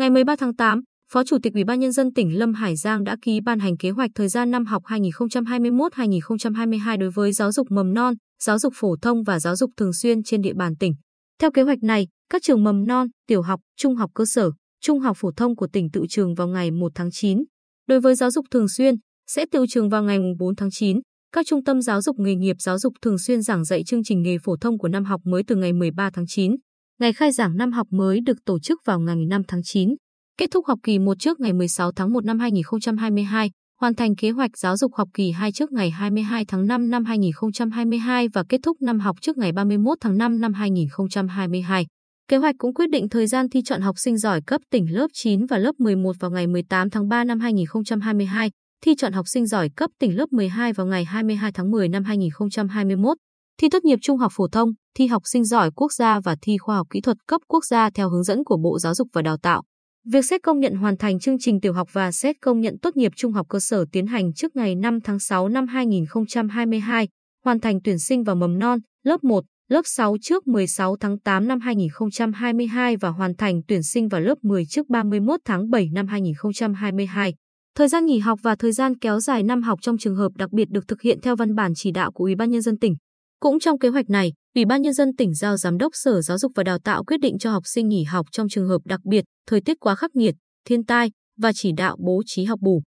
Ngày 13 tháng 8, Phó Chủ tịch Ủy ban nhân dân tỉnh Lâm Hải Giang đã ký ban hành kế hoạch thời gian năm học 2021-2022 đối với giáo dục mầm non, giáo dục phổ thông và giáo dục thường xuyên trên địa bàn tỉnh. Theo kế hoạch này, các trường mầm non, tiểu học, trung học cơ sở, trung học phổ thông của tỉnh tự trường vào ngày 1 tháng 9. Đối với giáo dục thường xuyên, sẽ tự trường vào ngày 4 tháng 9. Các trung tâm giáo dục nghề nghiệp giáo dục thường xuyên giảng dạy chương trình nghề phổ thông của năm học mới từ ngày 13 tháng 9. Ngày khai giảng năm học mới được tổ chức vào ngày 5 tháng 9. Kết thúc học kỳ 1 trước ngày 16 tháng 1 năm 2022, hoàn thành kế hoạch giáo dục học kỳ 2 trước ngày 22 tháng 5 năm 2022 và kết thúc năm học trước ngày 31 tháng 5 năm 2022. Kế hoạch cũng quyết định thời gian thi chọn học sinh giỏi cấp tỉnh lớp 9 và lớp 11 vào ngày 18 tháng 3 năm 2022, thi chọn học sinh giỏi cấp tỉnh lớp 12 vào ngày 22 tháng 10 năm 2021, thi tốt nghiệp trung học phổ thông, thi học sinh giỏi quốc gia và thi khoa học kỹ thuật cấp quốc gia theo hướng dẫn của Bộ Giáo dục và Đào tạo. Việc xét công nhận hoàn thành chương trình tiểu học và xét công nhận tốt nghiệp trung học cơ sở tiến hành trước ngày 5 tháng 6 năm 2022, hoàn thành tuyển sinh vào mầm non, lớp 1, lớp 6 trước 16 tháng 8 năm 2022 và hoàn thành tuyển sinh vào lớp 10 trước 31 tháng 7 năm 2022. Thời gian nghỉ học và thời gian kéo dài năm học trong trường hợp đặc biệt được thực hiện theo văn bản chỉ đạo của Ủy ban nhân dân tỉnh. Cũng trong kế hoạch này, Ủy ban nhân dân tỉnh giao giám đốc Sở Giáo dục và Đào tạo quyết định cho học sinh nghỉ học trong trường hợp đặc biệt, thời tiết quá khắc nghiệt, thiên tai và chỉ đạo bố trí học bù.